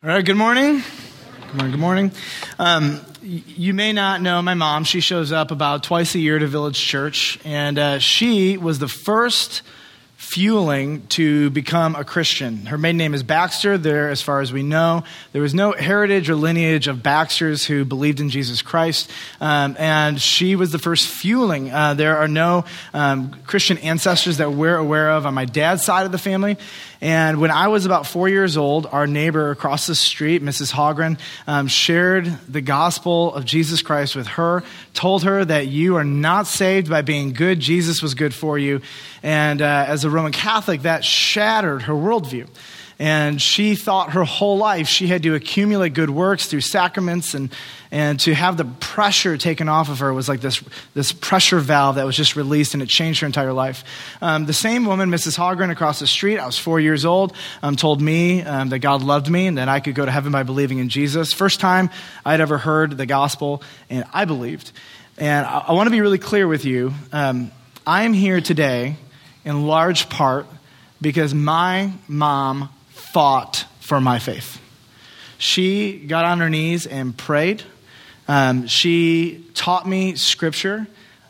All right, good morning. Good morning, good morning. Um, you may not know my mom. She shows up about twice a year to Village Church, and uh, she was the first fueling to become a Christian. Her maiden name is Baxter. There, as far as we know, there was no heritage or lineage of Baxters who believed in Jesus Christ, um, and she was the first fueling. Uh, there are no um, Christian ancestors that we're aware of on my dad's side of the family. And when I was about four years old, our neighbor across the street, Mrs. Hogren, um, shared the gospel of Jesus Christ with her, told her that you are not saved by being good, Jesus was good for you. And uh, as a Roman Catholic, that shattered her worldview. And she thought her whole life she had to accumulate good works through sacraments and, and to have the pressure taken off of her was like this, this pressure valve that was just released and it changed her entire life. Um, the same woman, Mrs. Hogren, across the street, I was four years old, um, told me um, that God loved me and that I could go to heaven by believing in Jesus. First time I'd ever heard the gospel, and I believed. And I, I want to be really clear with you. Um, I am here today in large part because my mom fought for my faith. She got on her knees and prayed. Um, she taught me scripture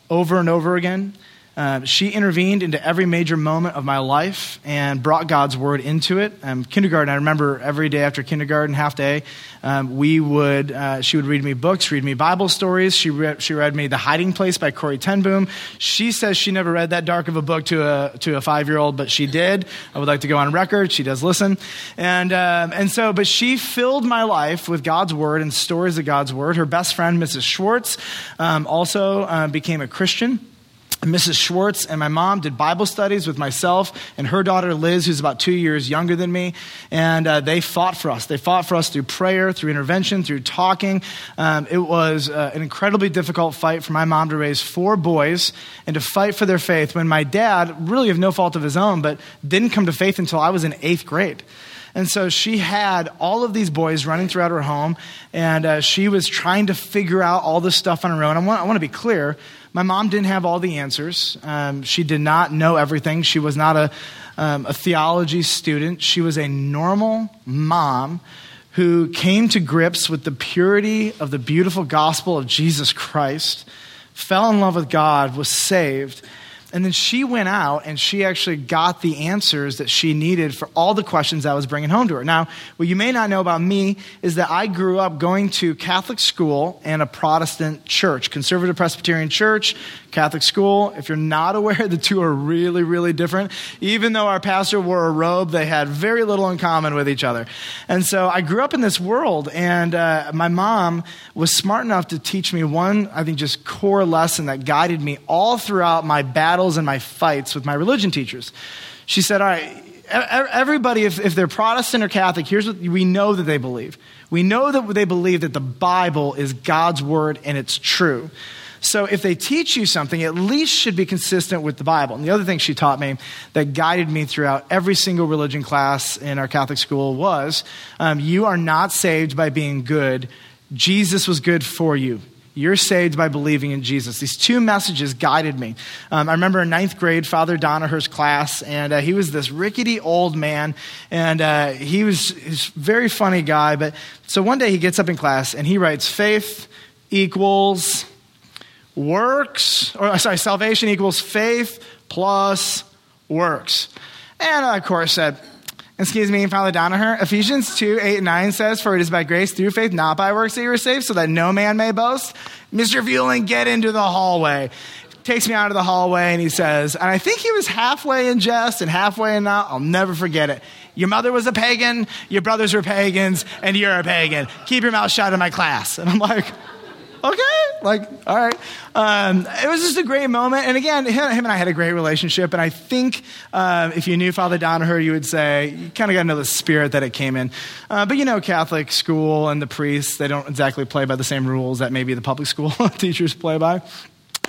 over and over again. Uh, she intervened into every major moment of my life and brought God's word into it. Um, kindergarten, I remember every day after kindergarten, half day, um, we would, uh, she would read me books, read me Bible stories. She read, she read me The Hiding Place by Corrie ten Boom. She says she never read that dark of a book to a, to a five year old, but she did. I would like to go on record. She does listen. And, um, and so, but she filled my life with God's word and stories of God's word. Her best friend, Mrs. Schwartz, um, also uh, became a Christian. Mrs. Schwartz and my mom did Bible studies with myself and her daughter Liz, who's about two years younger than me. And uh, they fought for us. They fought for us through prayer, through intervention, through talking. Um, it was uh, an incredibly difficult fight for my mom to raise four boys and to fight for their faith when my dad, really of no fault of his own, but didn't come to faith until I was in eighth grade. And so she had all of these boys running throughout her home, and uh, she was trying to figure out all this stuff on her own. I want, I want to be clear my mom didn't have all the answers. Um, she did not know everything. She was not a, um, a theology student. She was a normal mom who came to grips with the purity of the beautiful gospel of Jesus Christ, fell in love with God, was saved, and then she went out and she actually got the answers that she needed for all the questions I was bringing home to her. Now, what you may not know about me is that I grew up going to Catholic school and a Protestant church, conservative Presbyterian church, Catholic school. If you're not aware, the two are really, really different. Even though our pastor wore a robe, they had very little in common with each other. And so I grew up in this world, and uh, my mom was smart enough to teach me one, I think, just core lesson that guided me all throughout my battles and my fights with my religion teachers. She said, All right, everybody, if, if they're Protestant or Catholic, here's what we know that they believe. We know that they believe that the Bible is God's word and it's true. So if they teach you something, at least should be consistent with the Bible. And the other thing she taught me that guided me throughout every single religion class in our Catholic school was um, you are not saved by being good. Jesus was good for you. You're saved by believing in Jesus. These two messages guided me. Um, I remember in ninth grade, Father Donaher's class, and uh, he was this rickety old man, and uh, he was a very funny guy. But so one day he gets up in class and he writes, "Faith equals works, or uh, sorry, salvation equals faith plus works. And of course, said, Excuse me, Father Donaher. Ephesians 2, 8, and 9 says, For it is by grace through faith, not by works that you are saved, so that no man may boast. Mr. Fueling, get into the hallway. Takes me out of the hallway and he says, and I think he was halfway in jest and halfway in not. I'll never forget it. Your mother was a pagan, your brothers were pagans, and you're a pagan. Keep your mouth shut in my class. And I'm like, okay, like, all right. Um, it was just a great moment. And again, him, and I had a great relationship. And I think um, if you knew Father Donaher, you would say, you kind of got to know the spirit that it came in. Uh, but you know, Catholic school and the priests, they don't exactly play by the same rules that maybe the public school teachers play by.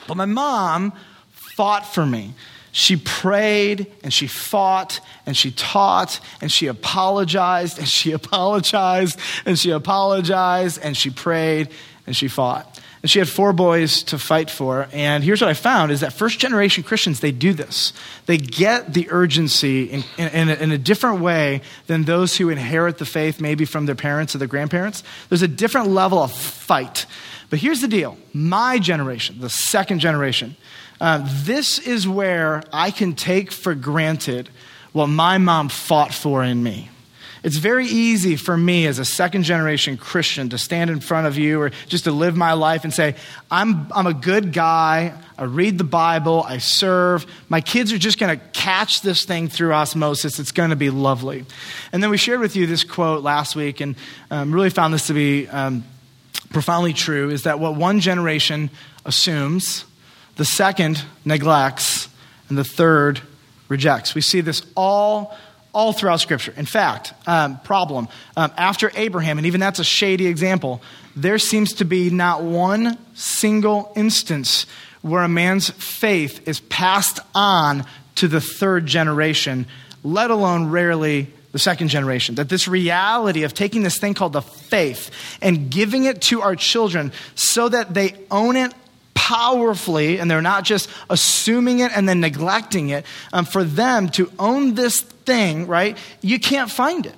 But my mom fought for me. She prayed and she fought and she taught and she apologized and she apologized and she apologized and she prayed and she fought. And she had four boys to fight for. And here's what I found is that first generation Christians, they do this. They get the urgency in, in, in, a, different way than those who inherit the faith maybe from their parents or their grandparents. There's a different level of fight. But here's the deal my generation, the second generation, uh, this is where I can take for granted what my mom fought for in me. It's very easy for me as a second generation Christian to stand in front of you or just to live my life and say, I'm, I'm a good guy. I read the Bible. I serve. My kids are just going to catch this thing through osmosis. It's going to be lovely. And then we shared with you this quote last week and um, really found this to be um, profoundly true is that what one generation assumes, the second neglects, and the third rejects. We see this all all throughout Scripture. In fact, um, problem, um, after Abraham, and even that's a shady example, there seems to be not one single instance where a man's faith is passed on to the third generation, let alone rarely the second generation. That this reality of taking this thing called the faith and giving it to our children so that they own it powerfully, and they're not just assuming it and then neglecting it, um, for them to own this thing, right, you can't find it.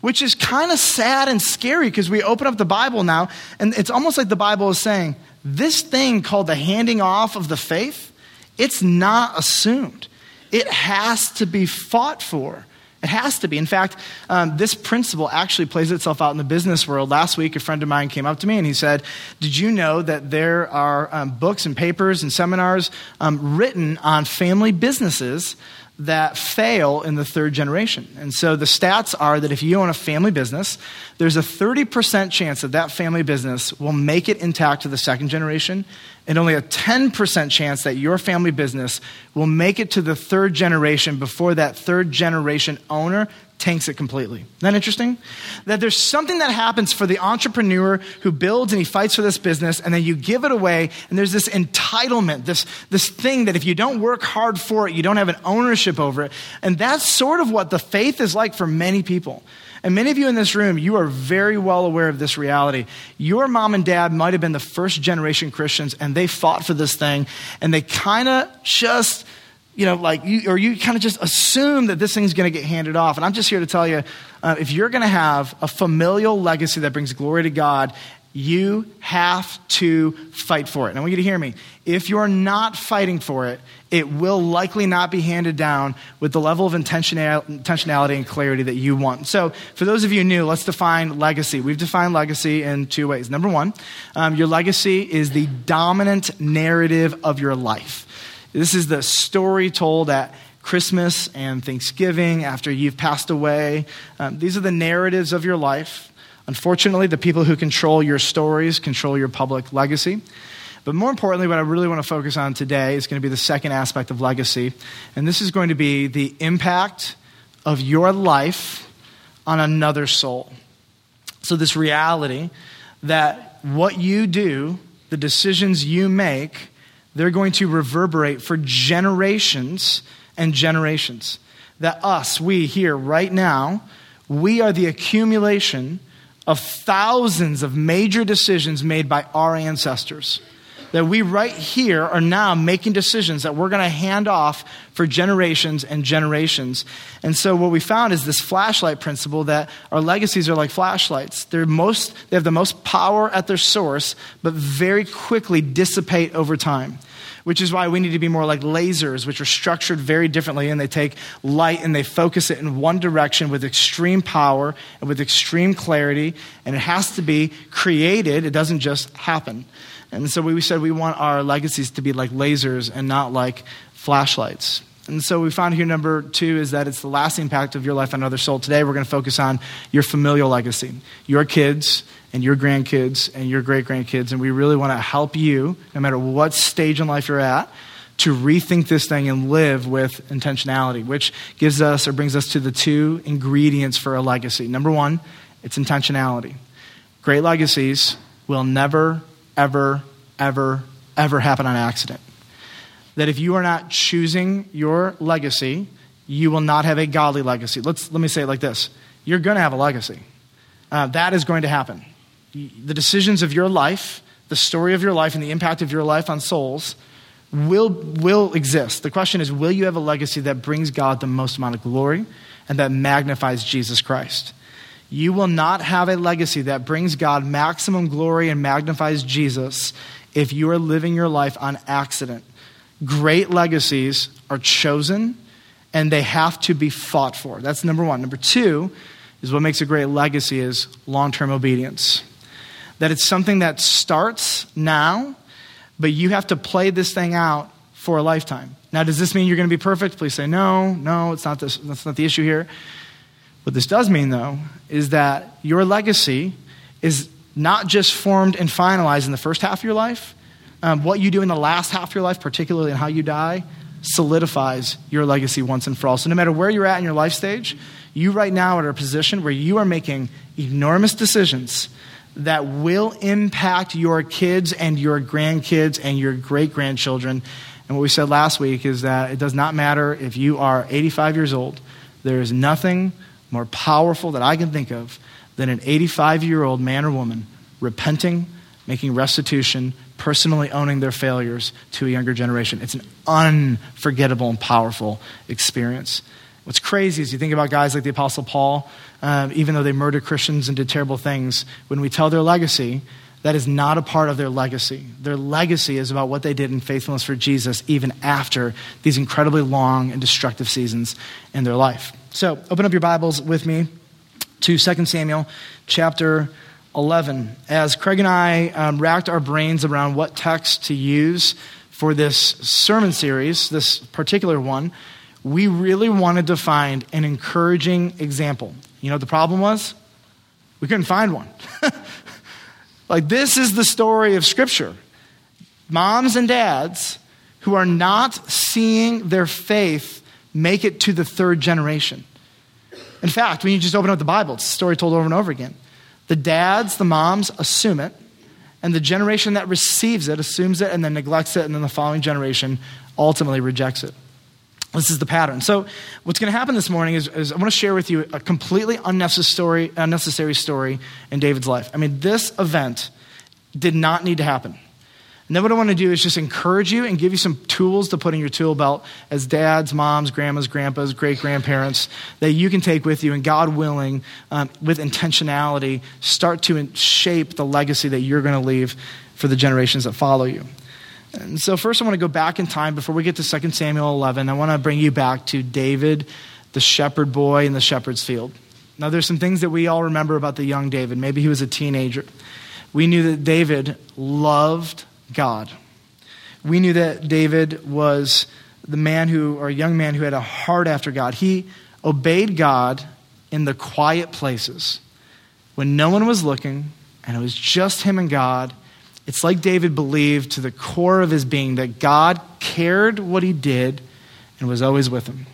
Which is kind of sad and scary because we open up the Bible now, and it's almost like the Bible is saying, this thing called the handing off of the faith, it's not assumed. It has to be fought for. It has to be. In fact, um, this principle actually plays itself out in the business world. Last week, a friend of mine came up to me and he said, Did you know that there are um, books and papers and seminars um, written on family businesses that fail in the third generation. And so the stats are that if you own a family business, there's a 30% chance that that family business will make it intact to the second generation, and only a 10% chance that your family business will make it to the third generation before that third generation owner tanks it completely. Isn't that interesting? That there's something that happens for the entrepreneur who builds and he fights for this business, and then you give it away, and there's this entitlement, this, this thing that if you don't work hard for it, you don't have an ownership over it. And that's sort of what the faith is like for many people. And many of you in this room, you are very well aware of this reality. Your mom and dad might have been the first generation Christians, and they fought for this thing, and they kind of just you know, like you, or you kind of just assume that this thing's going to get handed off. And I'm just here to tell you uh, if you're going to have a familial legacy that brings glory to God, you have to fight for it. And I want you to hear me. If you're not fighting for it, it will likely not be handed down with the level of intentionality and clarity that you want. So, for those of you new, let's define legacy. We've defined legacy in two ways. Number one, um, your legacy is the dominant narrative of your life. This is the story told at Christmas and Thanksgiving after you've passed away. Um, these are the narratives of your life. Unfortunately, the people who control your stories control your public legacy. But more importantly, what I really want to focus on today is going to be the second aspect of legacy. And this is going to be the impact of your life on another soul. So, this reality that what you do, the decisions you make, they're going to reverberate for generations and generations. That us, we here right now, we are the accumulation of thousands of major decisions made by our ancestors that we right here are now making decisions that we're going to hand off for generations and generations. And so what we found is this flashlight principle that our legacies are like flashlights. They're most, they have the most power at their source, but very quickly dissipate over time which is why we need to be more like lasers, which are structured very differently and they take light and they focus it in one direction with extreme power and with extreme clarity. And it has to be created, it doesn't just happen. And so we said we want our legacies to be like lasers and not like flashlights. And so we found here number two is that it's the lasting impact of your life on another soul. Today we're going to focus on your familial legacy, your kids and your grandkids and your great grandkids. And we really want to help you, no matter what stage in life you're at, to rethink this thing and live with intentionality, which gives us or brings us to the two ingredients for a legacy. Number one, it's intentionality. Great legacies will never ever, ever, ever happen on accident. that if you are not choosing your legacy, you will not have a godly legacy. Let's, let me say it like this you're going to have a legacy. Uh, that is going to happen. The decisions of your life, the story of your life, and the impact of your life on souls will, will exist. The question is will you have a legacy that brings God the most amount of glory and that magnifies Jesus Christ? You will not have a legacy that brings God maximum glory and magnifies Jesus if you are living your life on accident. Great legacies are chosen and they have to be fought for. That's number one. Number two is what makes a great legacy is long-term obedience. That it's something that starts now, but you have to play this thing out for a lifetime. Now, does this mean you're going to be perfect? Please say no, no, it's not this, that's not the issue here. What this does mean, though, is that your legacy is not just formed and finalized in the first half of your life. Um, what you do in the last half of your life, particularly in how you die, solidifies your legacy once and for all. So, no matter where you're at in your life stage, you right now are at a position where you are making enormous decisions that will impact your kids and your grandkids and your great grandchildren. And what we said last week is that it does not matter if you are 85 years old, there is nothing more powerful that I can think of than an 85 year old man or woman repenting, making restitution, personally owning their failures to a younger generation. It's an unforgettable and powerful experience. What's crazy is you think about guys like the Apostle Paul, um, even though they murdered Christians and did terrible things, when we tell their legacy, that is not a part of their legacy. Their legacy is about what they did in faithfulness for Jesus, even after these incredibly long and destructive seasons in their life. So, open up your Bibles with me to 2 Samuel chapter 11. As Craig and I um, racked our brains around what text to use for this sermon series, this particular one, we really wanted to find an encouraging example. You know what the problem was? We couldn't find one. Like, this is the story of Scripture. Moms and dads who are not seeing their faith make it to the third generation. In fact, when you just open up the Bible, it's a story told over and over again. The dads, the moms assume it, and the generation that receives it assumes it and then neglects it, and then the following generation ultimately rejects it. This is the pattern. So, what's going to happen this morning is, is I want to share with you a completely unnecessary, unnecessary story in David's life. I mean, this event did not need to happen. And then, what I want to do is just encourage you and give you some tools to put in your tool belt as dads, moms, grandmas, grandpas, great grandparents that you can take with you and, God willing, um, with intentionality, start to shape the legacy that you're going to leave for the generations that follow you. And so, first, I want to go back in time before we get to 2 Samuel 11. I want to bring you back to David, the shepherd boy in the shepherd's field. Now, there's some things that we all remember about the young David. Maybe he was a teenager. We knew that David loved God. We knew that David was the man who, or a young man who had a heart after God. He obeyed God in the quiet places when no one was looking and it was just him and God it's like David believed to the core of his being that God cared what he did and was always with him.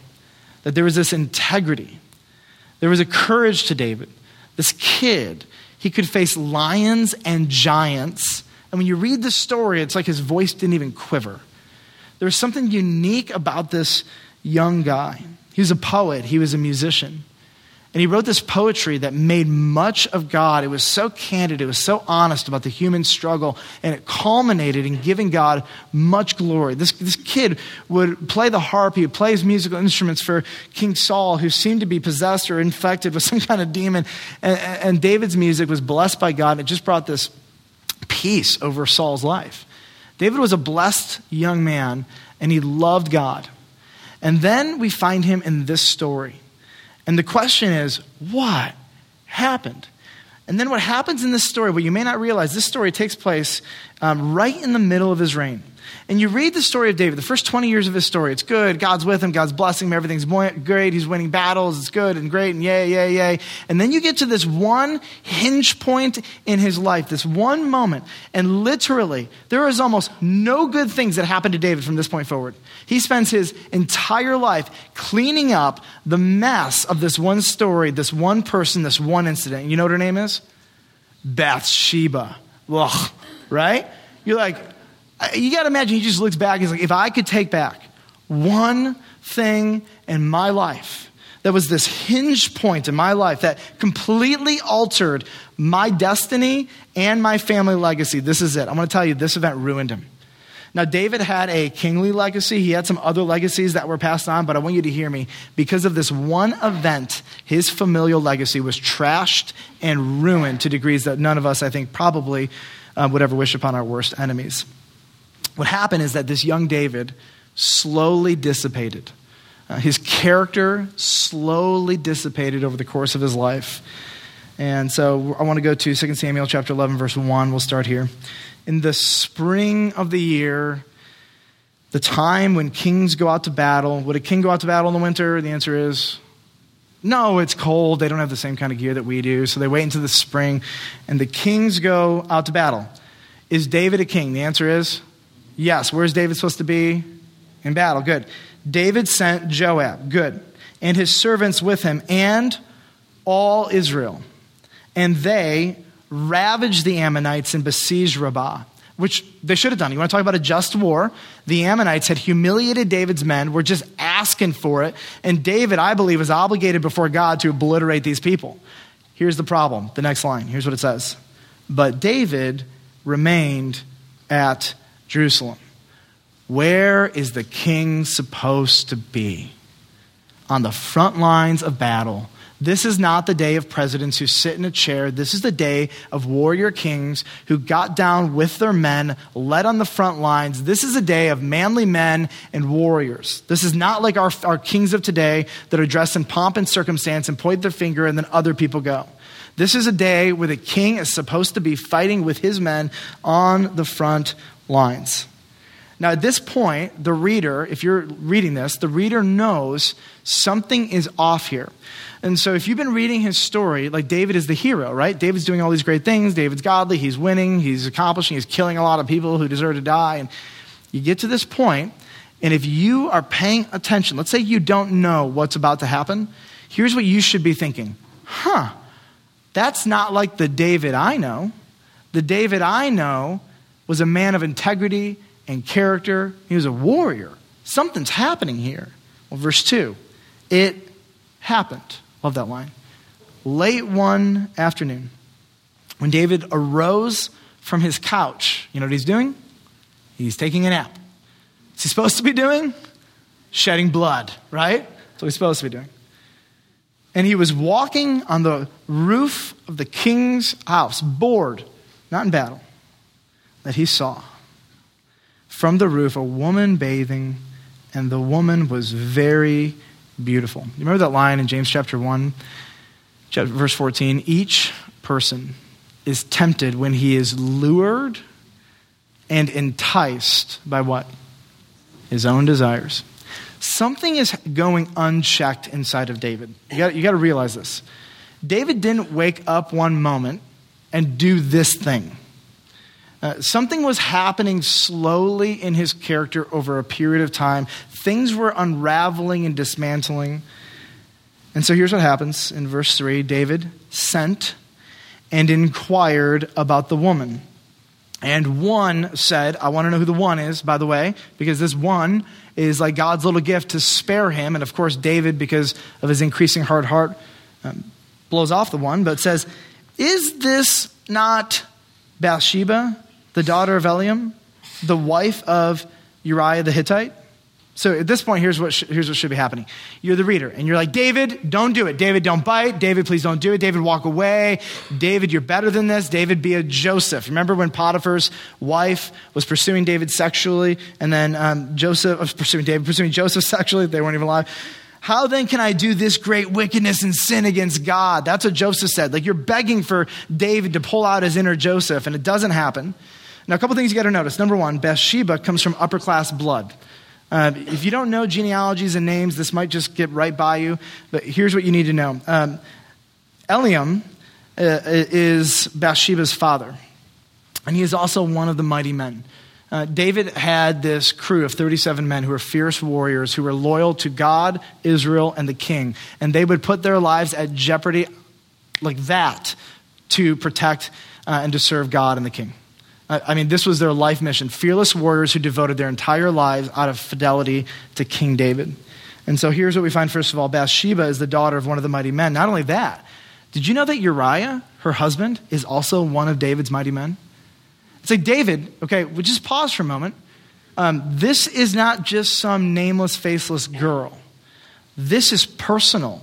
That there was this integrity. There was a courage to David. This kid, he could face lions and giants. And when you read the story, it's like his voice didn't even quiver. There was something unique about this young guy. He was a poet, he was a musician. And he wrote this poetry that made much of God. It was so candid, it was so honest about the human struggle, and it culminated in giving God much glory. This, this kid would play the harp, he would play his musical instruments for King Saul, who seemed to be possessed or infected with some kind of demon. And, and David's music was blessed by God, and it just brought this peace over Saul's life. David was a blessed young man, and he loved God. And then we find him in this story. And the question is, what happened? And then what happens in this story, what you may not realize, this story takes place um, right in the middle of his reign. And you read the story of David, the first 20 years of his story, it's good. God's with him. God's blessing him. Everything's great. He's winning battles. It's good and great and yay, yay, yay. And then you get to this one hinge point in his life, this one moment. And literally, there is almost no good things that happen to David from this point forward. He spends his entire life cleaning up the mess of this one story, this one person, this one incident. You know what her name is? Bathsheba. Ugh, right? You're like, You got to imagine he just looks back. And he's like, if I could take back one thing in my life that was this hinge point in my life that completely altered my destiny and my family legacy, this is it. I'm going to tell you, this event ruined him. Now, David had a kingly legacy. He had some other legacies that were passed on, but I want you to hear me. Because of this one event, his familial legacy was trashed and ruined to degrees that none of us, I think, probably uh, would ever wish upon our worst enemies. What happened is that this young David slowly dissipated. Uh, his character slowly dissipated over the course of his life. And so I want to go to 2 Samuel chapter 11 verse 1. We'll start here in the spring of the year, the time when kings go out to battle. Would a king go out to battle in the winter? The answer is no, it's cold. They don't have the same kind of gear that we do. So they wait until the spring, and the kings go out to battle. Is David a king? The answer is yes. Where's David supposed to be? In battle. Good. David sent Joab. Good. And his servants with him, and all Israel. And they ravaged the Ammonites and besieged Rabbah, which they should have done. You want to talk about a just war? The Ammonites had humiliated David's men, were just asking for it, and David, I believe, is obligated before God to obliterate these people. Here's the problem. The next line. Here's what it says. But David remained at Jerusalem. Where is the king supposed to be? On the front lines of battle this is not the day of presidents who sit in a chair. This is the day of warrior kings who got down with their men, led on the front lines. This is a day of manly men and warriors. This is not like our, our kings of today that are dressed in pomp and circumstance and point their finger and then other people go. This is a day where the king is supposed to be fighting with his men on the front lines. Now, at this point, the reader, if you're reading this, the reader knows something is off here. And so, if you've been reading his story, like David is the hero, right? David's doing all these great things. David's godly. He's winning. He's accomplishing. He's killing a lot of people who deserve to die. And you get to this point, and if you are paying attention, let's say you don't know what's about to happen, here's what you should be thinking huh, that's not like the David I know. The David I know was a man of integrity and character, he was a warrior. Something's happening here. Well, verse 2 it happened. Love that line. Late one afternoon, when David arose from his couch, you know what he's doing? He's taking a nap. What's he supposed to be doing? Shedding blood, right? That's what he's supposed to be doing. And he was walking on the roof of the king's house, bored, not in battle, that he saw from the roof a woman bathing, and the woman was very beautiful. You remember that line in James chapter 1, verse 14? Each person is tempted when he is lured and enticed by what? His own desires. Something is going unchecked inside of David. You got, you got to realize this. David didn't wake up one moment and do this thing. Uh, something was happening slowly in his character over a period of time. Things were unraveling and dismantling. And so here's what happens in verse 3 David sent and inquired about the woman. And one said, I want to know who the one is, by the way, because this one is like God's little gift to spare him. And of course, David, because of his increasing hard heart, um, blows off the one, but says, Is this not Bathsheba, the daughter of Eliam, the wife of Uriah the Hittite? So at this point, here's what, sh- here's what should be happening. You're the reader, and you're like, David, don't do it. David, don't bite. David, please don't do it. David, walk away. David, you're better than this. David, be a Joseph. Remember when Potiphar's wife was pursuing David sexually, and then um, Joseph was pursuing David, pursuing Joseph sexually? They weren't even alive. How then can I do this great wickedness and sin against God? That's what Joseph said. Like you're begging for David to pull out his inner Joseph, and it doesn't happen. Now, a couple things you got to notice. Number one, Bathsheba comes from upper class blood. Uh, if you don't know genealogies and names, this might just get right by you, but here's what you need to know. Um, Eliam uh, is Bathsheba's father, and he is also one of the mighty men. Uh, David had this crew of 37 men who were fierce warriors who were loyal to God, Israel, and the king. And they would put their lives at jeopardy like that to protect uh, and to serve God and the king. I mean, this was their life mission fearless warriors who devoted their entire lives out of fidelity to King David. And so here's what we find first of all Bathsheba is the daughter of one of the mighty men. Not only that, did you know that Uriah, her husband, is also one of David's mighty men? It's like David, okay, we'll just pause for a moment. Um, this is not just some nameless, faceless girl. This is personal.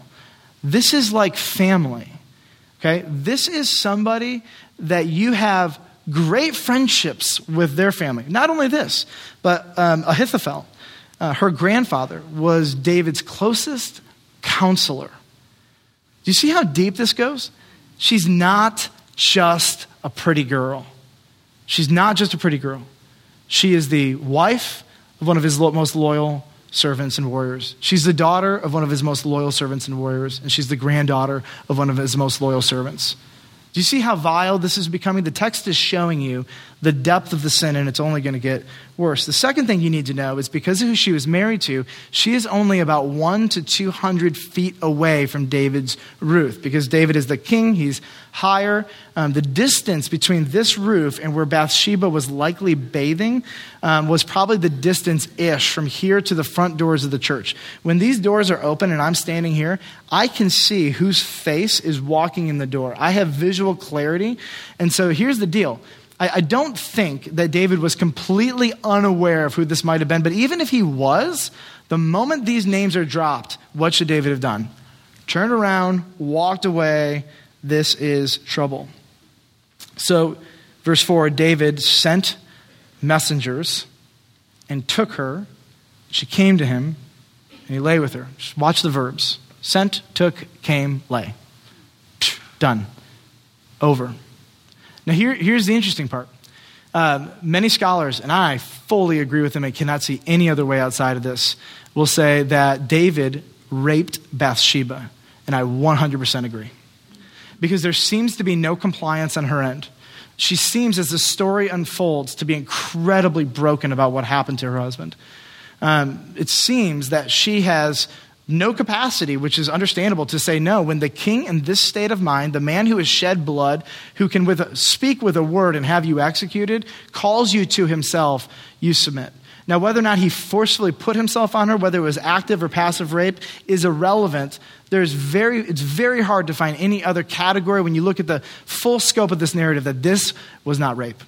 This is like family. Okay? This is somebody that you have great friendships with their family. Not only this, but um, Ahithophel, uh, her grandfather, was David's closest counselor. Do you see how deep this goes? She's not just a pretty girl. She's not just a pretty girl. She is the wife of one of his most loyal servants and warriors. She's the daughter of one of his most loyal servants and warriors, and she's the granddaughter of one of his most loyal servants. Do you see how vile this is becoming? The text is showing you the depth of the sin, and it's only going to get worse. The second thing you need to know is because of who she was married to, she is only about one to 200 feet away from David's roof. Because David is the king, he's higher. Um, the distance between this roof and where Bathsheba was likely bathing um, was probably the distance ish from here to the front doors of the church. When these doors are open and I'm standing here, I can see whose face is walking in the door. I have visual clarity. And so here's the deal. I, I don't think that David was completely unaware of who this might have been, but even if he was, the moment these names are dropped, what should David have done? Turned around, walked away. This is trouble. So, verse 4 David sent messengers and took her. She came to him, and he lay with her. Just watch the verbs sent, took, came, lay. Done. Over. Now, here, here's the interesting part. Uh, many scholars, and I fully agree with them, I cannot see any other way outside of this, will say that David raped Bathsheba. And I 100% agree. Because there seems to be no compliance on her end. She seems, as the story unfolds, to be incredibly broken about what happened to her husband. Um, it seems that she has no capacity, which is understandable, to say no. When the king in this state of mind, the man who has shed blood, who can with speak with a word and have you executed, calls you to himself, you submit. Now, whether or not he forcefully put himself on her, whether it was active or passive rape, is irrelevant. There's very, it's very hard to find any other category when you look at the full scope of this narrative that this was not rape.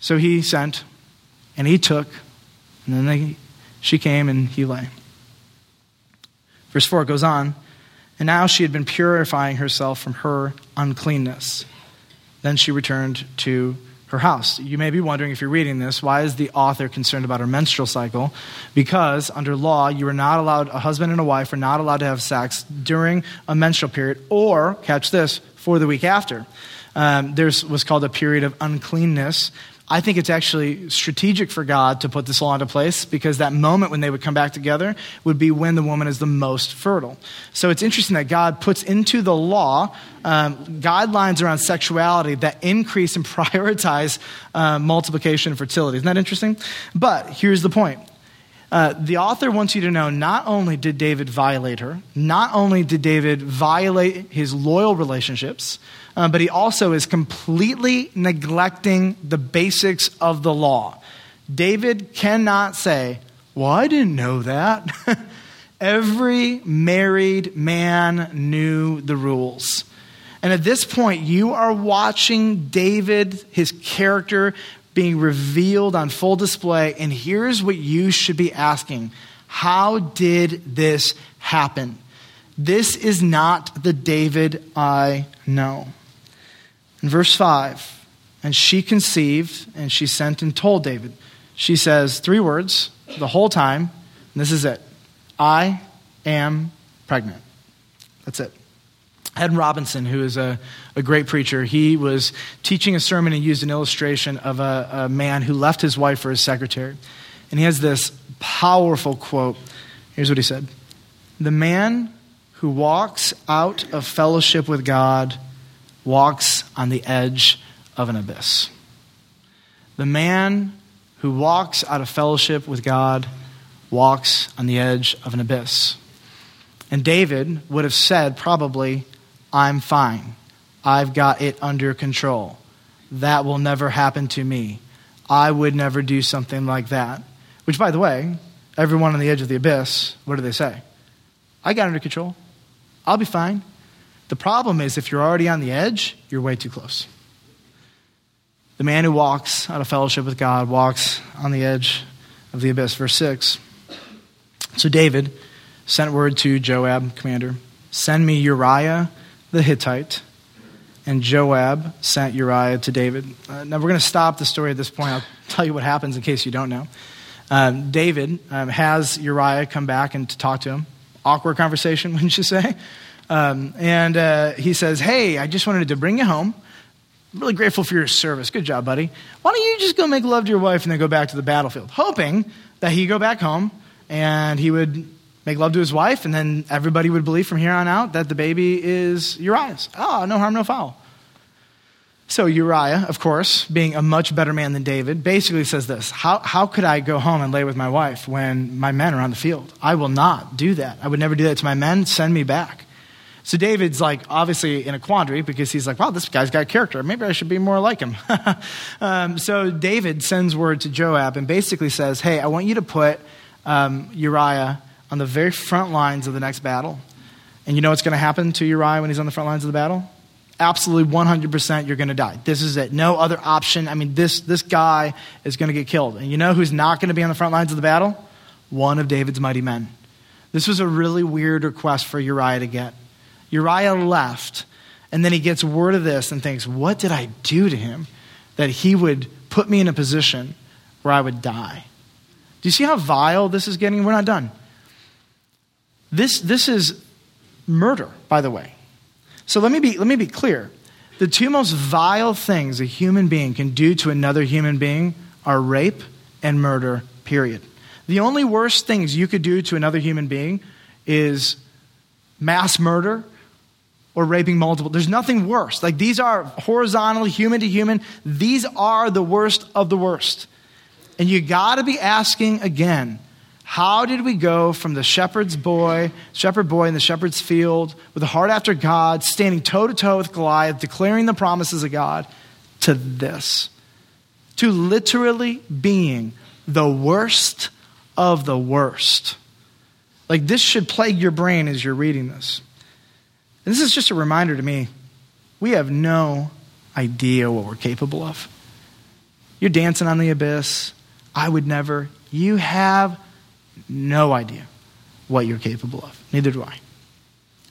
So he sent, and he took, and then they, she came, and he lay. Verse 4 goes on, and now she had been purifying herself from her uncleanness. Then she returned to her house. You may be wondering if you're reading this, why is the author concerned about her menstrual cycle? Because under law, you are not allowed, a husband and a wife are not allowed to have sex during a menstrual period, or, catch this, for the week after. Um, there was called a period of uncleanness I think it's actually strategic for God to put this law into place because that moment when they would come back together would be when the woman is the most fertile. So it's interesting that God puts into the law um, guidelines around sexuality that increase and prioritize uh, multiplication and fertility. Isn't that interesting? But here's the point. Uh, the author wants you to know not only did David violate her, not only did David violate his loyal relationships, uh, but he also is completely neglecting the basics of the law. David cannot say, Well, I didn't know that. Every married man knew the rules. And at this point, you are watching David, his character, being revealed on full display. And here's what you should be asking How did this happen? This is not the David I know. In verse 5, and she conceived and she sent and told David. She says three words the whole time, and this is it I am pregnant. That's it. Ed Robinson, who is a, a great preacher, he was teaching a sermon and used an illustration of a, a man who left his wife for his secretary. And he has this powerful quote. Here's what he said The man who walks out of fellowship with God walks on the edge of an abyss. The man who walks out of fellowship with God walks on the edge of an abyss. And David would have said, probably, I'm fine. I've got it under control. that will never happen to me. I would never do something like that. Which, by the way, everyone on the edge of the abyss, what do they say? I got under control. I'll be fine. The problem is if you're already on the edge, you're way too close. The man who walks out of fellowship with God walks on the edge of the abyss. Verse 6. So David sent word to Joab, commander, send me Uriah the Hittite. And Joab sent Uriah to David. Uh, now we're going to stop the story at this point. I'll tell you what happens in case you don't know. Um, David um, has Uriah come back and to talk to him. Awkward conversation, wouldn't you say? Um, and uh, he says, Hey, I just wanted to bring you home. I'm really grateful for your service. Good job, buddy. Why don't you just go make love to your wife and then go back to the battlefield? Hoping that he'd go back home and he would make love to his wife, and then everybody would believe from here on out that the baby is Uriah's. Oh, no harm, no foul. So Uriah, of course, being a much better man than David, basically says this how, how could I go home and lay with my wife when my men are on the field? I will not do that. I would never do that to my men. Send me back. So David's like obviously in a quandary because he's like, wow, this guy's got character. Maybe I should be more like him. um, so David sends word to Joab and basically says, hey, I want you to put um, Uriah on the very front lines of the next battle. And you know what's going to happen to Uriah when he's on the front lines of the battle? absolutely 100% you're going to die. This is it. No other option. I mean, this, this guy is going to get killed. And you know who's not going to be on the front lines of the battle? One of David's mighty men. This was a really weird request for Uriah to get. Uriah left, and then he gets word of this and thinks, What did I do to him that he would put me in a position where I would die? Do you see how vile this is getting? We're not done. This, this is murder, by the way. So let me be, let me be clear. The two most vile things a human being can do to another human being are rape and murder, period. The only worst things you could do to another human being is mass murder or raping multiple. There's nothing worse. Like these are horizontal, human to human. These are the worst of the worst. And you got to be asking again how did we go from the shepherd's boy, shepherd boy in the shepherd's field, with a heart after God, standing toe to toe with Goliath, declaring the promises of God, to this? To literally being the worst of the worst. Like this should plague your brain as you're reading this. And this is just a reminder to me we have no idea what we're capable of. You're dancing on the abyss. I would never. You have no idea what you're capable of. Neither do I.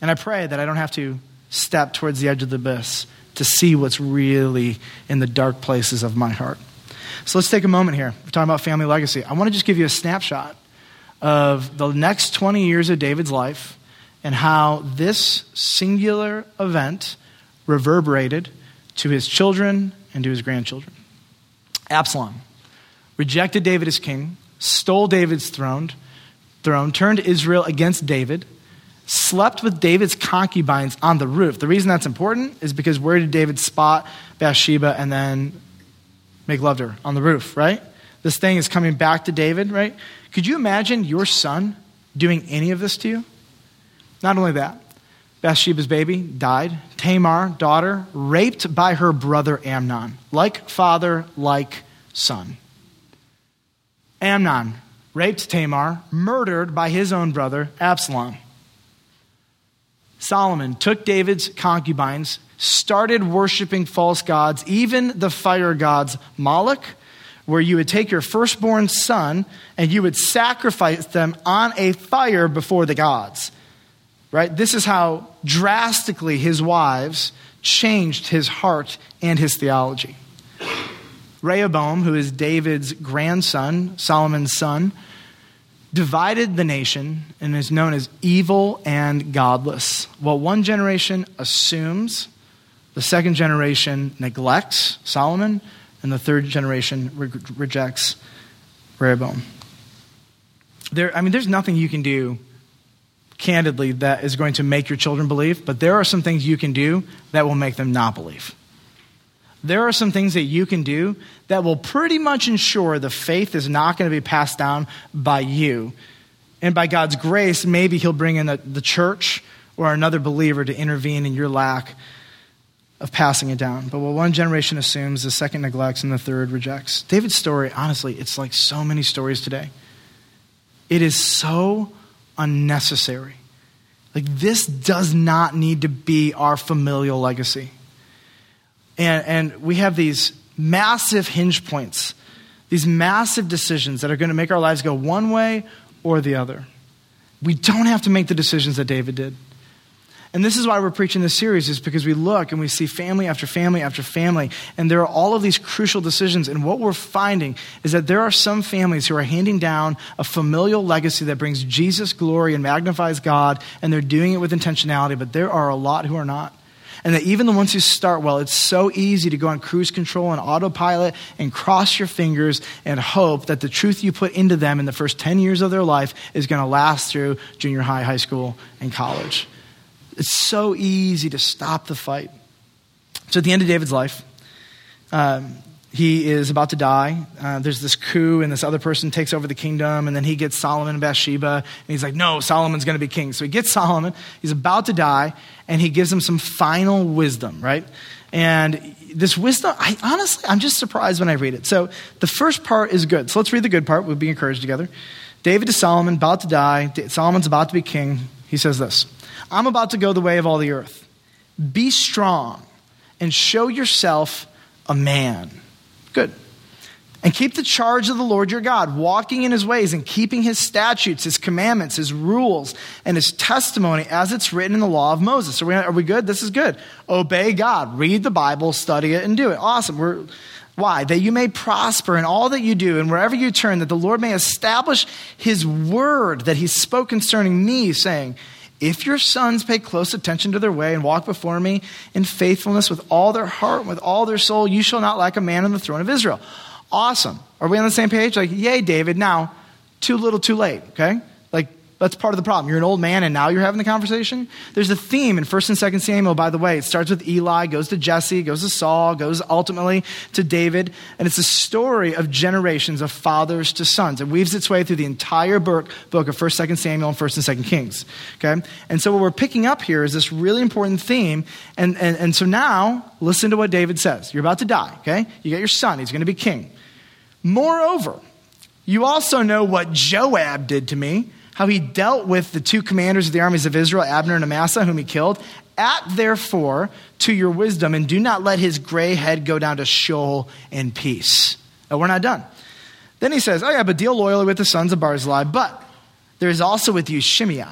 And I pray that I don't have to step towards the edge of the abyss to see what's really in the dark places of my heart. So let's take a moment here. We're talking about family legacy. I want to just give you a snapshot of the next 20 years of David's life and how this singular event reverberated to his children and to his grandchildren. Absalom rejected David as king, stole David's throne, throne, turned Israel against David, slept with David's concubines on the roof. The reason that's important is because where did David spot Bathsheba and then make love to her? On the roof, right? This thing is coming back to David, right? Could you imagine your son doing any of this to you? Not only that, Bathsheba's baby died. Tamar, daughter, raped by her brother Amnon. Like father, like son. Amnon raped Tamar, murdered by his own brother Absalom. Solomon took David's concubines, started worshiping false gods, even the fire gods Moloch, where you would take your firstborn son and you would sacrifice them on a fire before the gods. Right? This is how drastically his wives changed his heart and his theology. Rehoboam, who is David's grandson, Solomon's son, divided the nation and is known as evil and godless. Well, one generation assumes, the second generation neglects Solomon, and the third generation re- rejects Rehoboam. There, I mean, there's nothing you can do candidly that is going to make your children believe, but there are some things you can do that will make them not believe there are some things that you can do that will pretty much ensure the faith is not going to be passed down by you. And by God's grace, maybe He'll bring in the, church or another believer to intervene in your lack of passing it down. But what one generation assumes, the second neglects, and the third rejects. David's story, honestly, it's like so many stories today. It is so unnecessary. Like, this does not need to be our familial legacy. And, and we have these massive hinge points, these massive decisions that are going to make our lives go one way or the other. We don't have to make the decisions that David did. And this is why we're preaching this series, is because we look and we see family after family after family, and there are all of these crucial decisions. And what we're finding is that there are some families who are handing down a familial legacy that brings Jesus glory and magnifies God, and they're doing it with intentionality, but there are a lot who are not. And that even the ones who start well, it's so easy to go on cruise control and autopilot and cross your fingers and hope that the truth you put into them in the first 10 years of their life is going to last through junior high, high school, and college. It's so easy to stop the fight. So at the end of David's life, um, he is about to die. Uh, there's this coup, and this other person takes over the kingdom, and then he gets Solomon and Bathsheba, and he's like, No, Solomon's going to be king. So he gets Solomon, he's about to die, and he gives him some final wisdom, right? And this wisdom, I honestly, I'm just surprised when I read it. So the first part is good. So let's read the good part. We'll be encouraged together. David to Solomon, about to die. Solomon's about to be king. He says this I'm about to go the way of all the earth. Be strong and show yourself a man. Good. And keep the charge of the Lord your God, walking in his ways and keeping his statutes, his commandments, his rules, and his testimony as it's written in the law of Moses. Are we, are we good? This is good. Obey God. Read the Bible, study it, and do it. Awesome. We're, why? That you may prosper in all that you do and wherever you turn, that the Lord may establish his word that he spoke concerning me, saying, if your sons pay close attention to their way and walk before me in faithfulness with all their heart and with all their soul, you shall not lack a man on the throne of Israel. Awesome. Are we on the same page? Like, yay, David. Now, too little, too late, okay? That's part of the problem. You're an old man and now you're having the conversation. There's a theme in 1st and 2nd Samuel, by the way. It starts with Eli, goes to Jesse, goes to Saul, goes ultimately to David. And it's a story of generations of fathers to sons. It weaves its way through the entire book, book of 1st, 2nd Samuel and 1st and 2nd Kings. Okay? And so what we're picking up here is this really important theme. And, and, and so now, listen to what David says. You're about to die, okay? You got your son. He's going to be king. Moreover, you also know what Joab did to me how he dealt with the two commanders of the armies of Israel, Abner and Amasa, whom he killed. Act therefore to your wisdom, and do not let his gray head go down to Sheol in peace. Oh, we're not done. Then he says, Oh, yeah, but deal loyally with the sons of Barzillai. But there is also with you Shimei,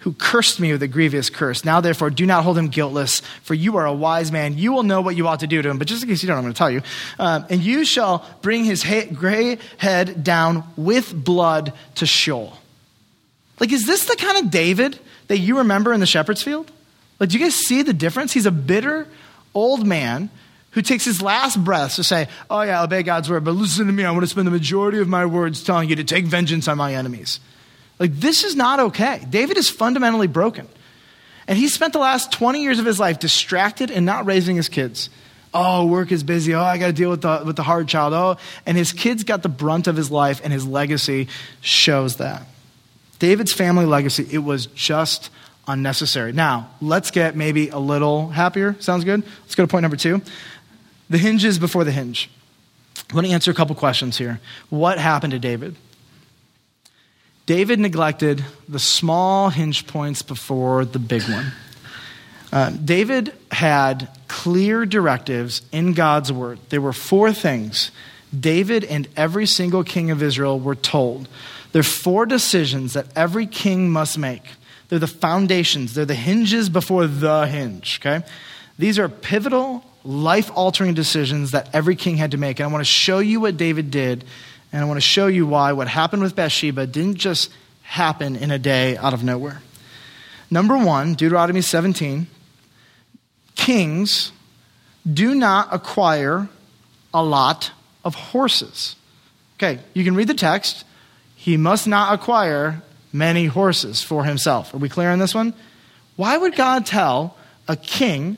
who cursed me with a grievous curse. Now, therefore, do not hold him guiltless, for you are a wise man. You will know what you ought to do to him. But just in case you don't, I'm going to tell you. Um, and you shall bring his gray head down with blood to Sheol. Like, is this the kind of David that you remember in the shepherd's field? Like, do you guys see the difference? He's a bitter old man who takes his last breath to say, Oh, yeah, obey God's word, but listen to me. I want to spend the majority of my words telling you to take vengeance on my enemies. Like, this is not okay. David is fundamentally broken. And he spent the last 20 years of his life distracted and not raising his kids. Oh, work is busy. Oh, I got to deal with the, with the hard child. Oh, and his kids got the brunt of his life, and his legacy shows that. David's family legacy, it was just unnecessary. Now, let's get maybe a little happier. Sounds good? Let's go to point number two. The hinges before the hinge. I want to answer a couple questions here. What happened to David? David neglected the small hinge points before the big one. Uh, David had clear directives in God's word. There were four things David and every single king of Israel were told there are four decisions that every king must make. They're the foundations, they're the hinges before the hinge, okay? These are pivotal, life altering decisions that every king had to make. And I want to show you what David did, and I want to show you why what happened with Bathsheba didn't just happen in a day out of nowhere. Number one, Deuteronomy 17 kings do not acquire a lot of horses. Okay, you can read the text he must not acquire many horses for himself. Are we clear on this one? Why would God tell a king